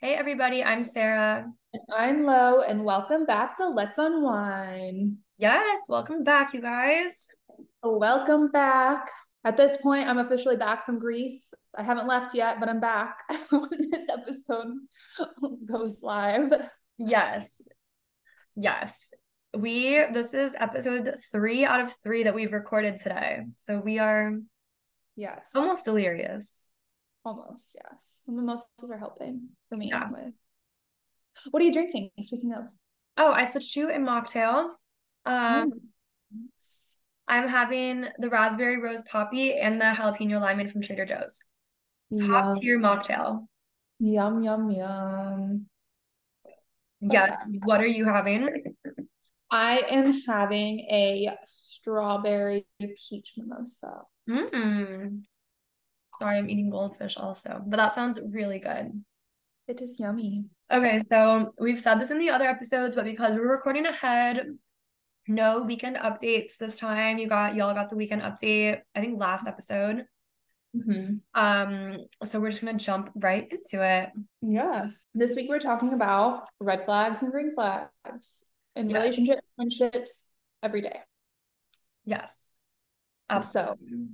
Hey, everybody, I'm Sarah. And I'm Lo, and welcome back to Let's Unwind. Yes, welcome back, you guys. Welcome back. At this point, I'm officially back from Greece. I haven't left yet, but I'm back when this episode goes live. Yes. Yes. We, this is episode three out of three that we've recorded today. So we are Yes. almost delirious. Almost, yes. The mimosas are helping for me. Yeah. With... What are you drinking? Speaking of. Oh, I switched to a mocktail. Um. I'm having the raspberry rose Poppi and the jalapeno lime from Trader Joe's. Top Yum, tier mocktail. yum, yum, yum. Yes. Okay. What are you having? I am having a strawberry peach mimosa. Mm. Sorry, I'm eating goldfish also, but that sounds really good. It is yummy. Okay, so we've said this in the other episodes, but because we're recording ahead, no weekend updates this time. You got y'all got the weekend update, I think last episode. Mm-hmm. Um, so we're just gonna jump right into it. Yes. This week we're talking about red flags and green flags in Yeah. relationships, friendships, every day. Yes. So- Absolutely.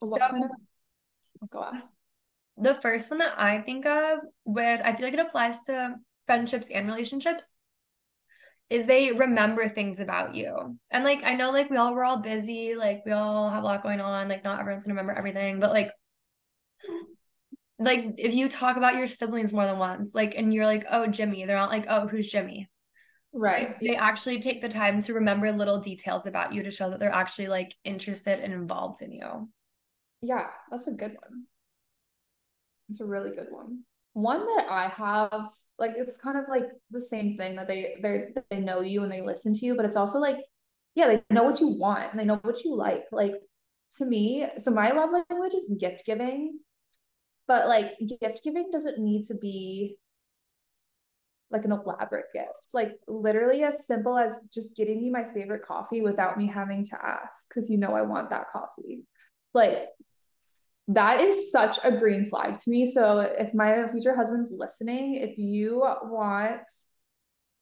What So- kind of Oh go on. The first one that I think of with I feel like it applies to friendships and relationships is they remember things about you. And like I know like we all we're all busy, like we all have a lot going on, like not everyone's gonna remember everything, but like like if you talk about your siblings more than once, like and you're like, oh Jimmy, they're not like, oh, who's Jimmy? Right. Like, they actually take the time to remember little details about you to show that they're actually like interested and involved in you. Yeah, that's a good one. It's a really good one. One that I have, like it's kind of like the same thing that they they they know you and they listen to you, but it's also like, yeah, they know what you want and they know what you like. Like to me, so my love language is gift giving, but like gift giving doesn't need to be like an elaborate gift. Like literally as simple as just getting me my favorite coffee without me having to ask because you know I want that coffee. Like that is such a green flag to me. So if my future husband's listening, if you want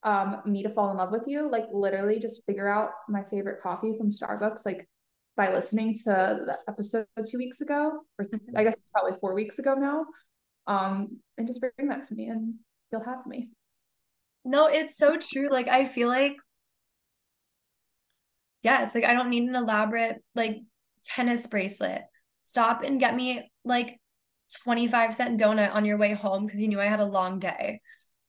um me to fall in love with you, like literally just figure out my favorite coffee from Starbucks, like by listening to the episode two weeks ago, or I guess it's probably four weeks ago now. Um, and just bring that to me and you'll have me. No, it's so true. Like I feel like yes, like I don't need an elaborate like tennis bracelet. Stop and get me like 25 cent donut on your way home because you knew I had a long day.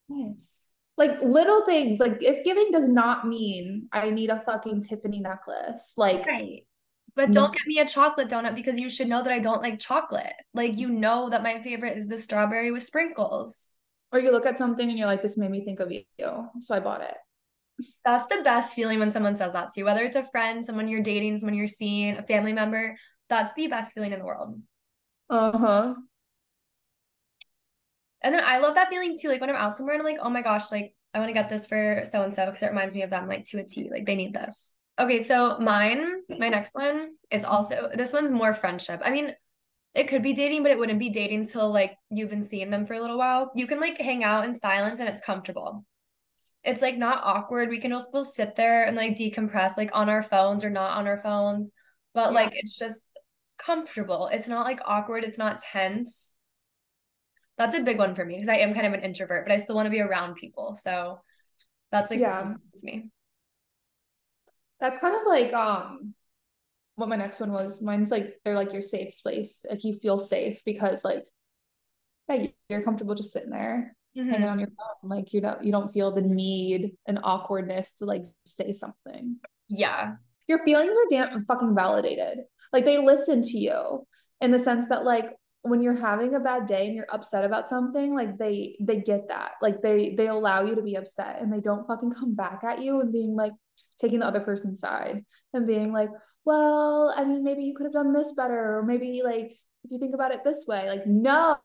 Nice. Like little things, like if giving does not mean I need a fucking Tiffany necklace. Like Right. But mm. don't get me a chocolate donut because you should know that I don't like chocolate. Like you know that my favorite is the strawberry with sprinkles. or you look at something and you're like, this made me think of you. So I bought it. That's the best feeling when someone says that to you, whether it's a friend, someone you're dating, someone you're seeing, a family member. That's the best feeling in the world. Uh-huh. And then I love that feeling too. Like when I'm out somewhere and I'm like, oh my gosh, like I want to get this for so and so because it reminds me of them like to a T. Like they need this. Okay, so mine, my next one is also this one's more friendship. I mean, it could be dating, but it wouldn't be dating till like you've been seeing them for a little while. You can like hang out in silence and it's comfortable. It's like not awkward. We can just both sit there and like decompress, like on our phones or not on our phones, but Yeah. like it's just comfortable. It's not like awkward. It's not tense. That's a big one for me because I am kind of an introvert, but I still want to be around people. So that's like Yeah. it's me. That's kind of like um what my next one was. Mine's like they're like your safe space. Like you feel safe because like yeah, you're comfortable just sitting there hanging Mhm. on your phone. Like you don't you don't feel the need and awkwardness to like say something. Yeah. your feelings are damn fucking validated. Like they listen to you in the sense that like when you're having a bad day and you're upset about something, like they they get that. Like they they allow you to be upset and they don't fucking come back at you and being like taking the other person's side and being like, well, I mean, maybe you could have done this better, or maybe like if you think about it this way, like no,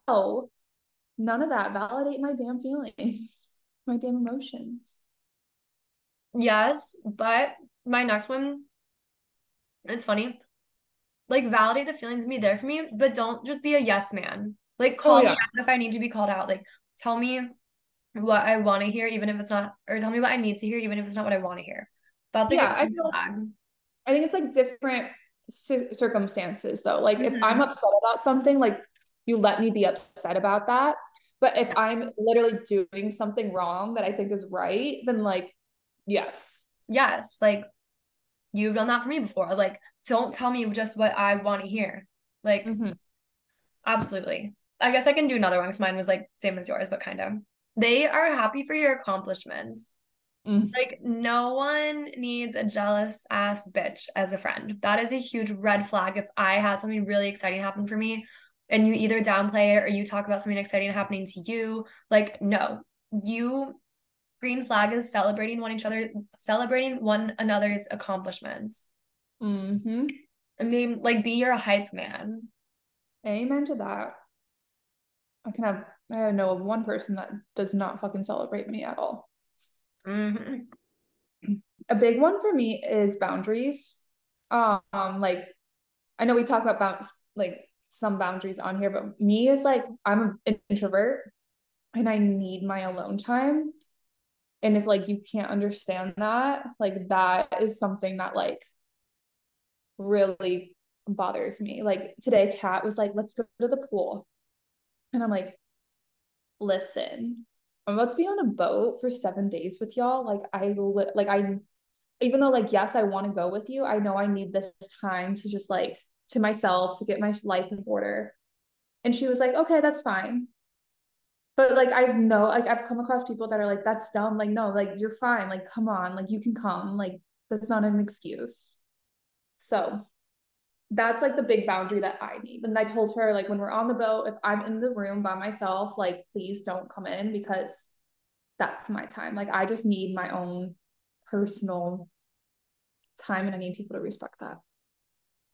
none of that. Validate my damn feelings, my damn emotions. Yes, but my next one, it's funny. Like validate the feelings and be there for me, but don't just be a yes man. Like call Oh, me out if I need to be called out. Like tell me what I want to hear, even if it's not, or tell me what I need to hear, even if it's not what I want to hear. That's like yeah, I, feel, I think it's like different circumstances though. Like mm-hmm. if I'm upset about something, like you let me be upset about that. But if I'm literally doing something wrong that I think is right, then like, yes. Yes. Like you've done that for me before. Like, don't tell me just what I want to hear. Like, mm-hmm. absolutely. I guess I can do another one because mine was like same as yours, but kind of. They are happy for your accomplishments. Mm. Like, no one needs a jealous ass bitch as a friend. That is a huge red flag. If I had something really exciting happen for me and you either downplay it or you talk about something exciting happening to you, like, no, you green flag is celebrating one each other, celebrating one another's accomplishments. Mm-hmm. I mean, like, be your hype man. Amen to that. I can have I know of one person that does not fucking celebrate me at all. Mm-hmm. A big one for me is boundaries. Um, like I know we talk about bounds like some boundaries on here, but me is like I'm an introvert and I need my alone time. And if like you can't understand that, like that is something that like really bothers me. Like today, Kat was like, let's go to the pool. And I'm like, listen, I'm about to be on a boat for seven days with y'all. Like I li- like I even though like yes, I want to go with you, I know I need this time to just like to myself to get my life in order. And she was like, okay, that's fine. But like I know, like I've come across people that are like, that's dumb. Like, no, like you're fine. Like, come on, like you can come. Like, that's not an excuse. So that's like the big boundary that I need. And I told her, like, when we're on the boat, if I'm in the room by myself, like, please don't come in because that's my time. Like, I just need my own personal time and I need people to respect that.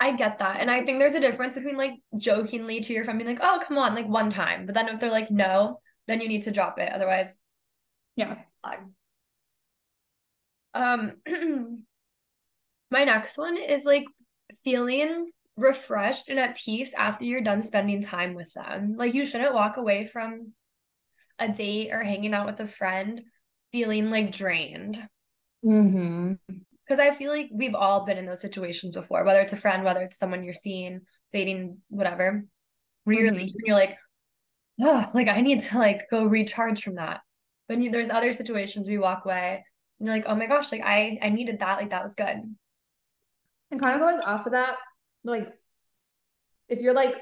I get that. And I think there's a difference between like jokingly to your friend being like, oh, come on, like one time. But then if they're like, no, then you need to drop it. Otherwise, yeah. Um, my next one is like feeling refreshed and at peace after you're done spending time with them. Like you shouldn't walk away from a date or hanging out with a friend feeling like drained. Mm-hmm. Because I feel like we've all been in those situations before, whether it's a friend, whether it's someone you're seeing, dating, whatever. Where you're, mm-hmm. you're like, oh, like I need to like go recharge from that. But there's other situations we walk away and you're like, oh my gosh, like I I needed that, like that was good. And kind of going off of that, like if you're like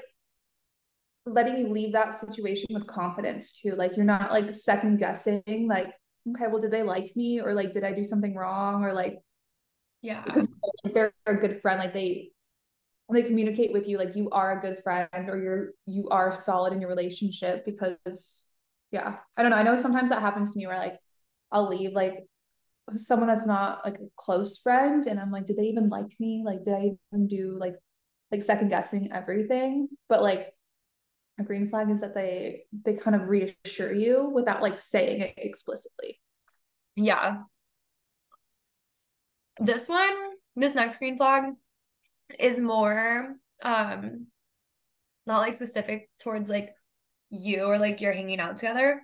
letting you leave that situation with confidence too, like you're not like second guessing, like, okay, well, did they like me? Or like, did I do something wrong? Or like, yeah, because like, they're a good friend, like they they communicate with you like you are a good friend or you're you are solid in your relationship because yeah i don't know i know sometimes that happens to me where like i'll leave like someone that's not like a close friend and I'm like, did they even like me? Like, did I even do like like second guessing everything? But like a green flag is that they they kind of reassure you without like saying it explicitly. Yeah. This one, this next green flag is more um not like specific towards like you or like you're hanging out together.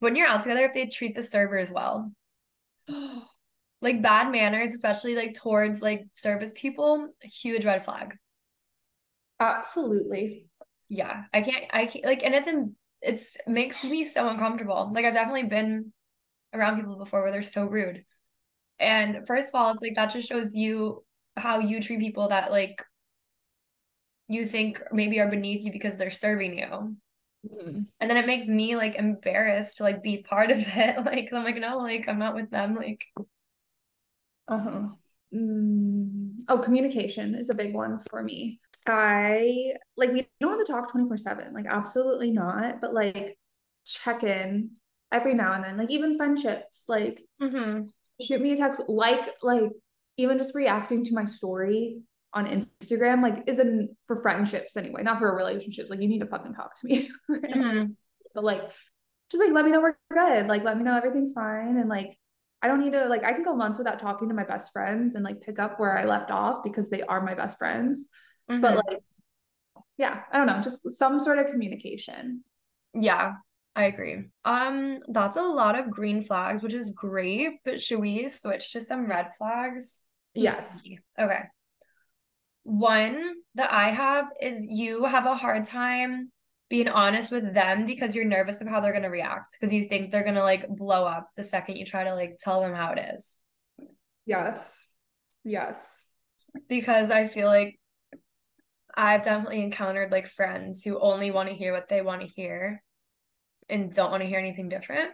When you're out together, if they treat the servers well, like bad manners, especially like towards like service people, huge red flag. Absolutely. Yeah. I can't I can't like and it's in it's makes me so uncomfortable. Like I've definitely been around people before where they're so rude. And first of all, it's like that just shows you how you treat people that like you think maybe are beneath you because they're serving you. Mm-hmm. And then it makes me like embarrassed to like be part of it. Like I'm like, no, like I'm not with them. Like uh-huh. Mm. Oh, communication is a big one for me. I like we don't have to talk 24-7, like absolutely not, but like check in every now and then, like even friendships, like mm-hmm. Shoot me a text, like like even just reacting to my story on Instagram, like isn't for friendships anyway, not for relationships. Like you need to fucking talk to me. mm-hmm. But like just like let me know we're good. Like let me know everything's fine. And like I don't need to like I can go months without talking to my best friends and like pick up where I left off because they are my best friends. Mm-hmm. But like yeah, I don't know, just some sort of communication. Yeah. I agree. Um, that's a lot of green flags, which is great, but should we switch to some red flags? Yes. Okay. One that I have is you have a hard time being honest with them because you're nervous of how they're going to react because you think they're going to like blow up the second you try to like tell them how it is. Yes. Yes. Because I feel like I've definitely encountered like friends who only want to hear what they want to hear and don't want to hear anything different.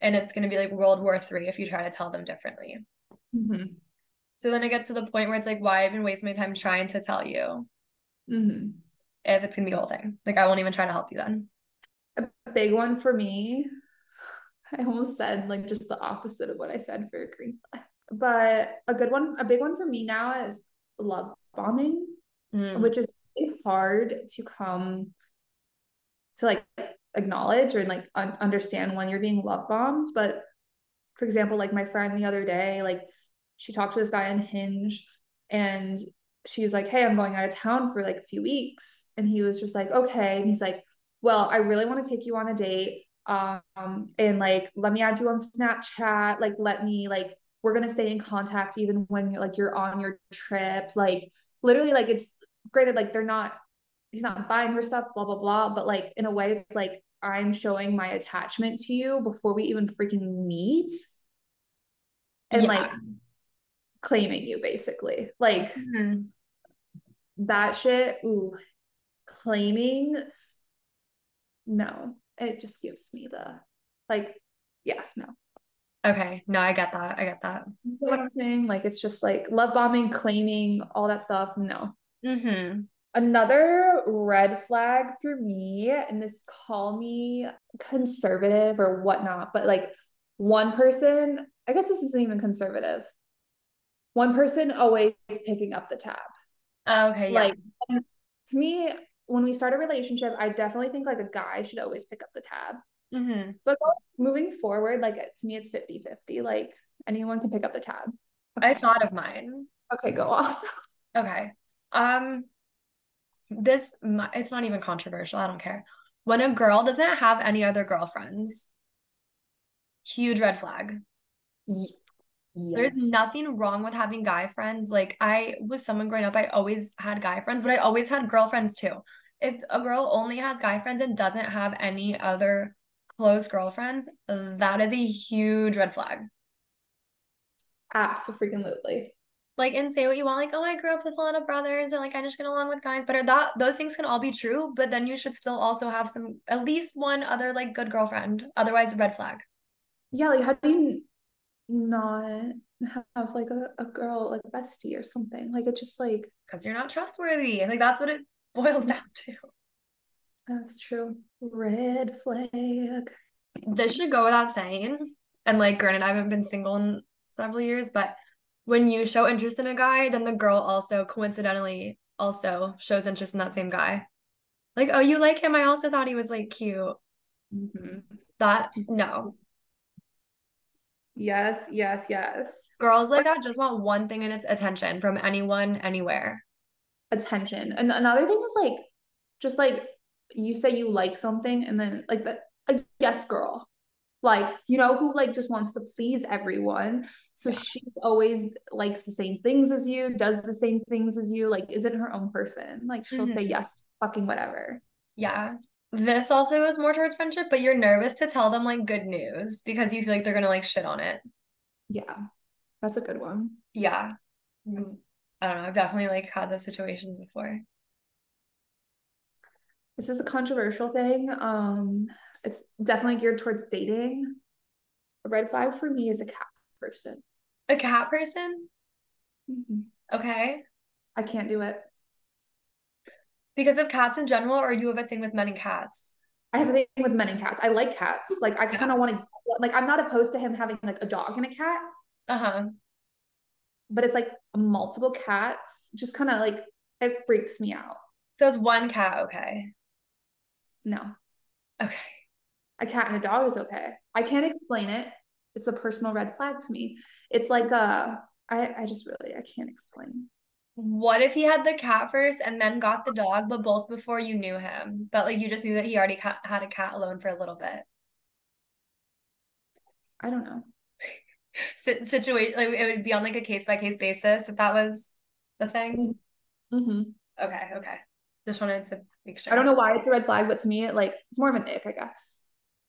And it's going to be like World War Three if you try to tell them differently. Mm-hmm. So then it gets to the point where it's like, why even waste my time trying to tell you Mm-hmm. if it's going to be a whole thing? Like, I won't even try to help you then. A big one for me. I almost said like just the opposite of what I said for green flag. But a good one, a big one for me now is love bombing, Mm. which is really hard to come to like acknowledge or like un- understand when you're being love bombed. But for example, like my friend the other day, like she talked to this guy on Hinge and she was like, Hey, I'm going out of town for like a few weeks. And he was just like, Okay. And he's like, Well, I really want to take you on a date. Um, and like, let me add you on Snapchat. Like, let me, like, we're gonna stay in contact even when you're like you're on your trip. Like, literally, like, it's granted, like, they're not, he's not buying her stuff, blah, blah, blah. But like, in a way, it's like, I'm showing my attachment to you before we even freaking meet and Yeah. like claiming you basically. Like Mhm. that shit, ooh, claiming no, it just gives me the like, yeah, no. Okay. No, I get that. I get that. You know what I'm saying? Like it's just like love bombing, claiming, all that stuff. No. Mm-hmm. Another red flag for me, and this call me conservative or whatnot, but like one person, I guess this isn't even conservative. One person always picking up the tab. Okay. Yeah. Like to me, when we start a relationship, I definitely think like a guy should always pick up the tab. mm-hmm. But moving forward, like to me, it's 50 50. Like anyone can pick up the tab. I thought of mine. Okay, go off. Okay. Um, this it's not even controversial. I don't care. When a girl doesn't have any other girlfriends, huge red flag. There's nothing wrong with having guy friends. Like I was someone growing up, I always had guy friends, but I always had girlfriends too. If a girl only has guy friends and doesn't have any other close girlfriends, that is a huge red flag. Absolutely. Like and say what you want, like, oh, I grew up with a lot of brothers, or like I just get along with guys better. That those things can all be true, but then you should still also have some at least one other like good girlfriend. Otherwise, red flag. Yeah, like how do you not have like a, a girl like a bestie or something? Like it's just like Because you're not trustworthy. Like that's what it boils down to. that's true. Red flag. this should go without saying. And like, granted, I haven't been single in several years, but when you show interest in a guy, then the girl also coincidentally also shows interest in that same guy. Like, oh, you like him? I also thought he was like cute. Mhm. That no. Yes, yes, yes. Girls like that just want one thing and it's attention from anyone, anywhere. Attention. And another thing is like just like you say you like something and then like the a yes girl. Like, you know, who like just wants to please everyone. So she always likes the same things as you, does the same things as you, like isn't her own person. Like she'll say Mhm. yes to fucking whatever. Yeah. This also is more towards friendship, but you're nervous to tell them like good news because you feel like they're gonna like shit on it. Yeah. That's a good one. Yeah. 'Cause, I don't know. I've definitely like had those situations before. This is a controversial thing. Um, it's definitely geared towards dating. A red flag for me is a cat person. A cat person? Mhm. Okay. I can't do it. Because of cats in general, or you have a thing with men and cats? I have a thing with men and cats. I like cats. Like I kind of want to like I'm not opposed to him having like a dog and a cat, Uh-huh. but it's like multiple cats. Just kind of like it freaks me out. So it's one cat, okay. No. Okay. A cat and a dog is okay. I can't explain it. It's a personal red flag to me. It's like uh I I just really I can't explain. What if he had the cat first and then got the dog, but both before you knew him? But like you just knew that he already ca- had a cat alone for a little bit. I don't know. S- situation like it would be on like a case by case basis if that was the thing. Mm-hmm. Okay, okay. Just wanted to make sure. I don't know why it's a red flag, but to me, it like it's more of an ick, I guess.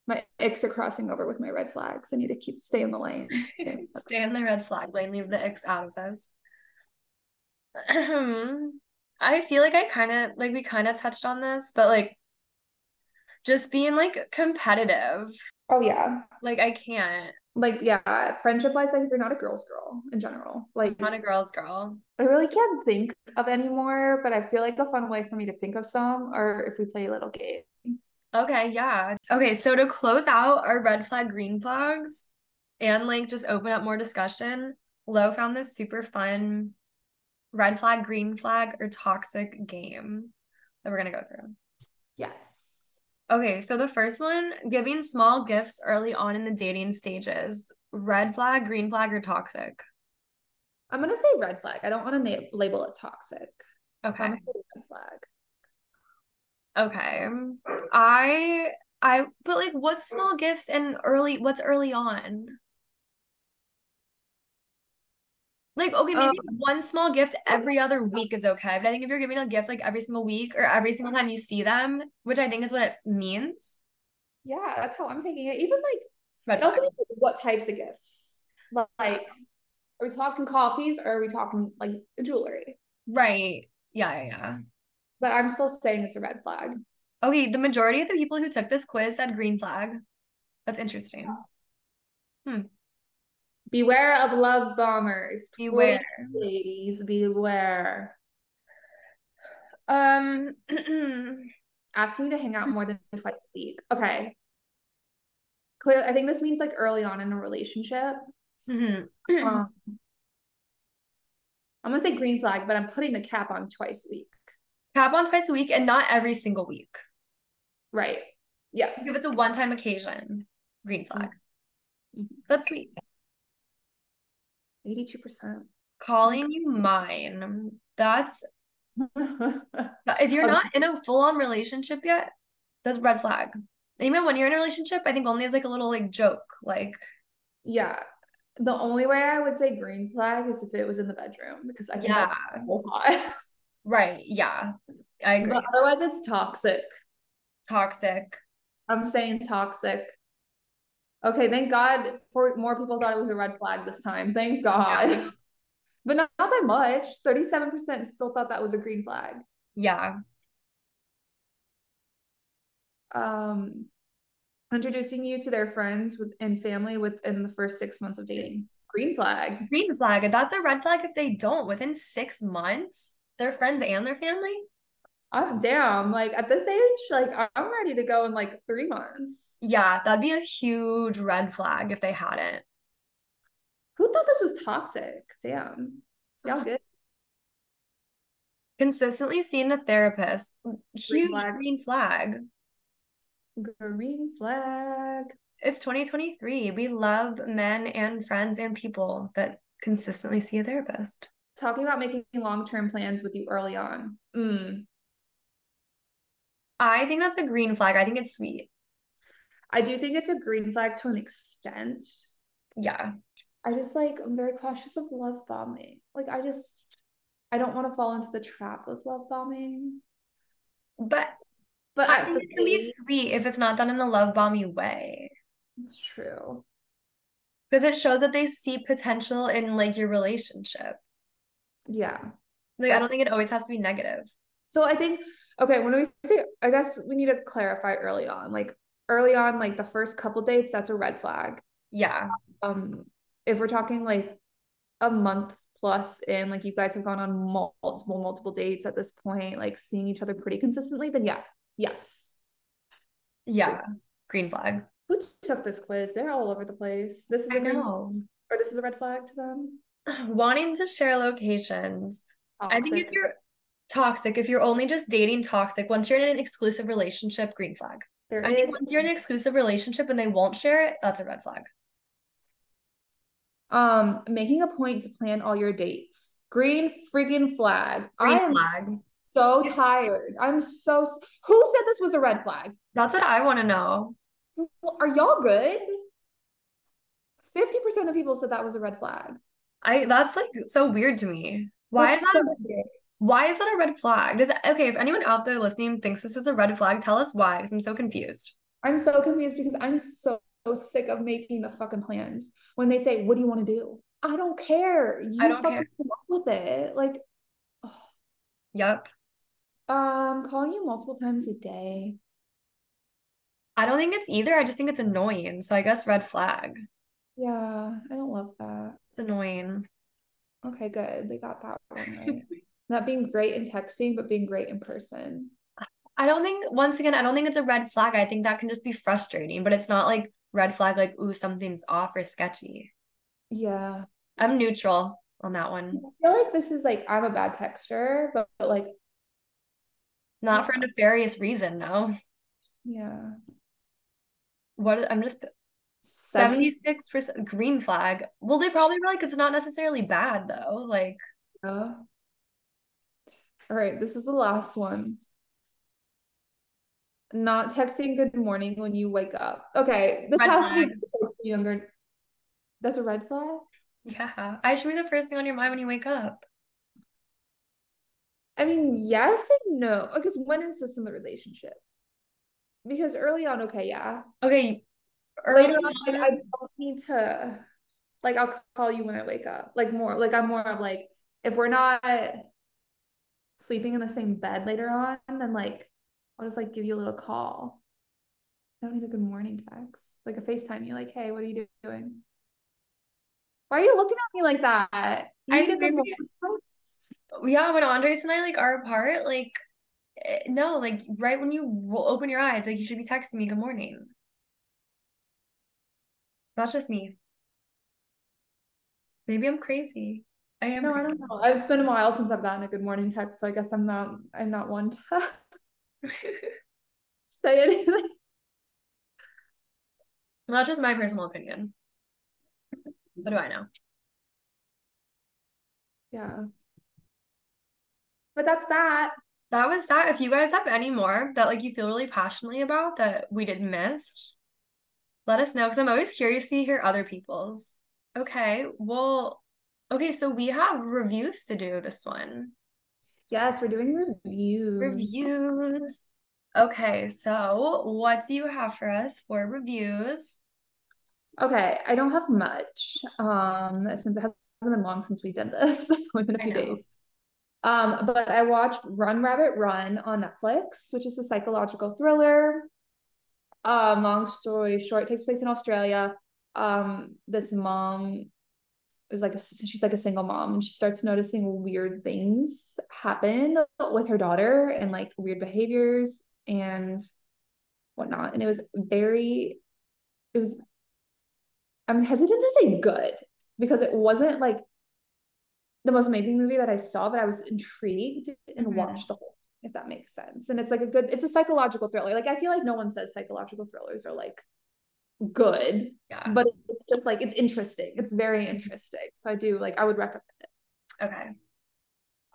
My icks are crossing over with my red flags. I need to keep stay in the lane. Stay- Stay in the red flag lane, leave the X out of this. I feel like I kind of like we kind of touched on this, but like just being like competitive. oh yeah, Like I can't. like yeah, friendship wise, like if you're not a girl's girl in general, like I'm not a girl's girl. I really can't think of any more. But I feel like a fun way for me to think of some, or if we play a little game. Okay, yeah. Okay, so to close out our red flag, green flags, and like just open up more discussion, Lo found this super fun red flag, green flag, or toxic game that we're gonna go through. Yes. Okay, so the first one, giving small gifts early on in the dating stages. Red flag, green flag, or toxic? I'm gonna say red flag. I don't want to na- label it toxic. Okay. I'm gonna say red flag. Okay. I I but like what's small gifts and early what's early on? Like okay, maybe Um, one small gift every other week is okay. But I think if you're giving a gift like every single week or every single time you see them, which I think is what it means, Yeah, that's how I'm taking it. Even like also means what types of gifts. Like, are we talking coffees or are we talking like jewelry? Right. Yeah, yeah, yeah. But I'm still saying it's a red flag. Okay, the majority of the people who took this quiz said green flag. That's interesting. Hmm. Beware of love bombers. Please, Beware. ladies, beware. Um Ask me to hang out more than twice a week. Okay. Clear. I think this means like early on in a relationship. Mm-hmm. Um, I'm gonna say green flag, but I'm putting the cap on twice a week. Cap on twice a week and not every single week. Right. Yeah. If it's a one-time occasion, green flag. Mhm. So that's sweet. 82%. Calling you mine. That's if you're not in a full-on relationship yet, that's red flag. And even when you're in a relationship, I think only as like a little like joke. Like Yeah. The only way I would say green flag is if it was in the bedroom because I think yeah, that's so hot. Right. Yeah. I agree. But otherwise, it's toxic. Toxic. I'm saying toxic. Okay, thank God for more people thought it was a red flag this time. Thank God. Yeah. But not, not by much. 37% still thought that was a green flag. Yeah. Um, introducing you to their friends with and family within the first six months of dating. Green flag. Green flag. That's a red flag if they don't within six months. Their friends and their family. I'm damn. Like at this age, like I'm ready to go in like three months. Yeah, that'd be a huge red flag if they hadn't. Who thought this was toxic? Damn. Y'all good? Consistently seeing a therapist. Huge flag. green flag. Green flag. It's 2023. We love men and friends and people that consistently see a therapist. Talking about making long-term plans with you early on. Mm. I think that's a green flag. I think it's sweet. I do think it's a green flag to an extent. Yeah. I just like I'm very cautious of love bombing. Like I just I don't want to fall into the trap of love bombing. But But I think it can be sweet if it's not done in a love bomby way. it's true. Because it shows that they see potential in like your relationship. Yeah. Like I don't think it always has to be negative. So I think okay, when we say I guess we need to clarify early on. Like early on, like the first couple dates, that's a red flag. Yeah. Um, if we're talking like a month plus in, like you guys have gone on multiple, multiple dates at this point, like seeing each other pretty consistently, then yeah, yes. Yeah. Green flag. Who took this quiz? They're all over the place. This is I a know. or this is a red flag to them. Wanting to share locations. I think if you're toxic, if you're only just dating toxic, once you're in an exclusive relationship, green flag. There I think once you're in an exclusive relationship and they won't share it, that's a red flag. um making a point to plan all your dates. Green freaking flag. Green I am flag. so tired. I'm so. Who said this was a red flag? That's what I want to know. Well, Are y'all good? 50% of people said that was a red flag. I that's like so weird to me. Why is that? so a- why is that a red flag? Does okay? If anyone out there listening thinks this is a red flag, tell us why. Because I'm so confused. I'm so confused because I'm so, so sick of making the fucking plans. When they say, "What do you want to do?" I don't care. You don't fucking care. come up with it. Like, Yep. um, calling you multiple times a day. I don't think it's either. I just think it's annoying. So I guess red flag. Yeah, I don't love that. It's annoying. Okay, good. They got that one right. Not being great in texting, but being great in person. I don't think once again, I don't think it's a red flag. I think that can just be frustrating, but it's not like red flag like, ooh, something's off or sketchy. Yeah. I'm neutral on that one. I feel like this is like I'm a bad texter, but, but like, Not for a nefarious reason though. yeah. What I'm just Seventy- 76% green flag. Well, they probably were like, it's not necessarily bad though. Like, uh, Yeah. All right, this is the last one. Not texting good morning when you wake up. Okay, this Red has to be flag. to younger. That's a red flag? yeah, I should be the first thing on your mind when you wake up. I mean, yes and no. Because when is this in the relationship? Because early on, okay, yeah. Okay, early Later on, like, I don't need to, like, I'll call you when I wake up. Like, more, like, I'm more of like, if we're not sleeping in the same bed later on, then like, I'll just like give you a little call. I don't need a good morning text, like a FaceTime you, like, hey, what are you doing? Why are you looking at me like that? You I need a good morning text. yeah, when Andres and I like are apart, like eh, no, like right when you open your eyes, like you should be texting me good morning. That's just me. Maybe I'm crazy. I am. No, I don't know. It's been a while since I've gotten a good morning text, so I guess I'm not. I'm not one to say anything. That's just my personal opinion. What do I know? Yeah. But that's that. That was that. If you guys have any more that like you feel really passionately about that we didn't miss, let us know because I'm always curious to hear other people's. Okay, well, okay, so we have reviews to do this one. Yes, we're doing reviews. Reviews. Okay, so what do you have for us for reviews? Okay, I don't have much. Um, since it hasn't been long since we did this. It's only been a I few days. Um, but I watched Run Rabbit Run on Netflix, which is a psychological thriller. Um, long story short, it takes place in Australia. Um, this mom is like a she's like a single mom and she starts noticing weird things happen with her daughter and like weird behaviors and whatnot. And it was very it was I'm hesitant to say good because it wasn't like the most amazing movie that I saw, but I was intrigued and Mhm. watched the whole, if that makes sense. And it's like a good, it's a psychological thriller. Like I feel like no one says psychological thrillers are like good, Yeah. but it's just like it's interesting. It's very interesting. So I do like I would recommend it. Okay.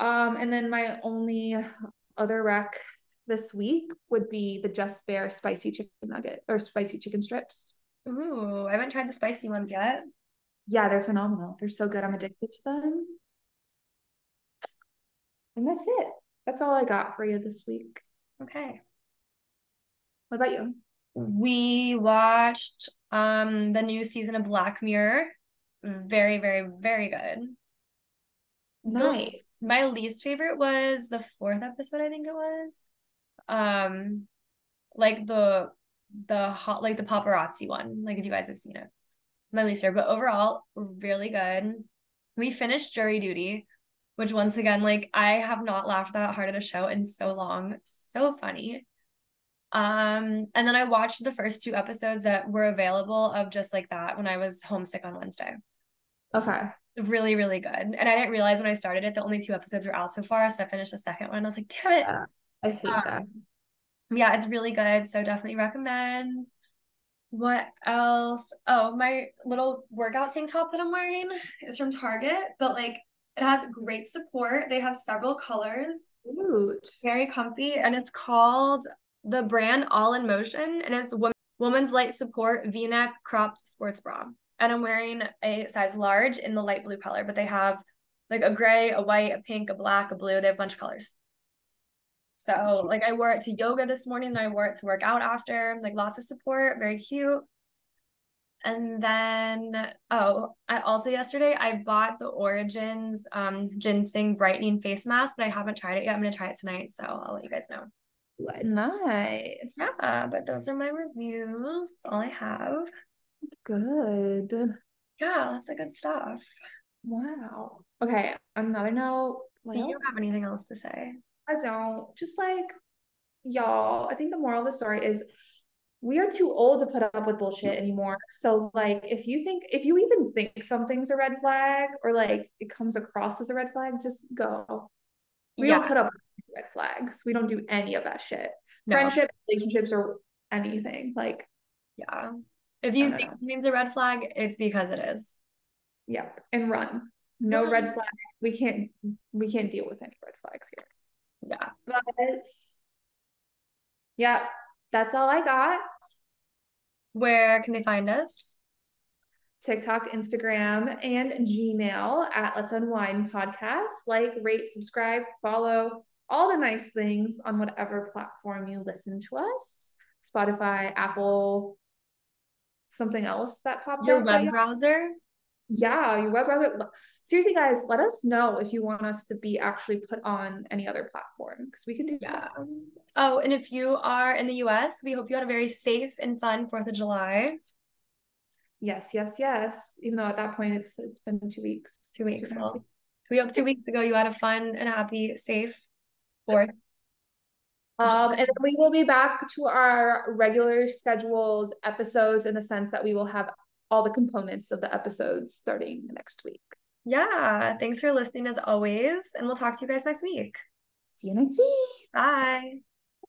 Um, and then my only other rec this week would be the Just Bare spicy chicken nugget or spicy chicken strips. Ooh, I haven't tried the spicy ones yet. Yeah, they're phenomenal. They're so good. I'm addicted to them. And that's it. That's all I got for you this week. Okay. What about you? We watched um the new season of Black Mirror. Very, very, very good. Nice. My least favorite was the fourth episode, I think it was. Um, like the the hot like the paparazzi one. Like if you guys have seen it. My least favorite, but overall, really good. We finished jury duty, which once again, like I have not laughed that hard at a show in so long. So funny. Um, and then I watched the first two episodes that were available of just like that when I was homesick on Wednesday Okay. really really good and i didn't realize when i started it the only two episodes were out so far so i finished the second one i was like damn it Yeah. I hate that. Um, yeah it's really good so definitely recommend what else oh my little workout tank top that i'm wearing is from target but like It has great support. They have several colors. Cute. Very comfy. And it's called the brand All in Motion. And it's woman's light support v-neck cropped sports bra. And I'm wearing a size large in the light blue color, but they have like a gray, a white, a pink, a black, a blue. They have a bunch of colors. So like I wore it to yoga this morning and I wore it to work out after. Like lots of support, very cute. And then, oh, at Ulta yesterday, I bought the Origins um, ginseng brightening face mask, but I haven't tried it yet. I'm going to try it tonight. So I'll let you guys know. Nice. Yeah, but those are my reviews. All I have. Good. Yeah, that's a good stuff. Wow. Okay. Another note. Do you have anything else to say? I don't. Just like, y'all, I think the moral of the story is we are too old to put up with bullshit anymore. So like if you think if you even think something's a red flag or like it comes across as a red flag, just go. We yeah. don't put up red flags. We don't do any of that shit. No. Friendships, relationships, or anything. Like yeah. If you think know. something's a red flag, it's because it is. Yep. And run. No red flag. We can't we can't deal with any red flags here. Yeah. But yeah, that's all I got. Where can they find us? TikTok, Instagram, and Gmail at Let's Unwind Podcast. Like, rate, subscribe, follow, all the nice things on whatever platform you listen to us. Spotify, Apple, something else that popped Your up. Your web browser? Yeah, your web browser. Seriously, guys, let us know if you want us to be actually put on any other platform because we can do yeah. That. Oh, and if you are in the US, we hope you had a very safe and fun 4th of July. Yes, yes, yes. Even though at that point it's it's been two weeks. Two weeks. Two well, we hope two weeks ago you had a fun and happy, safe fourth. Um, and we will be back to our regular scheduled episodes in the sense that we will have all the components of the episodes starting next week. Yeah. Thanks for listening as always. And we'll talk to you guys next week. See you next week. Bye.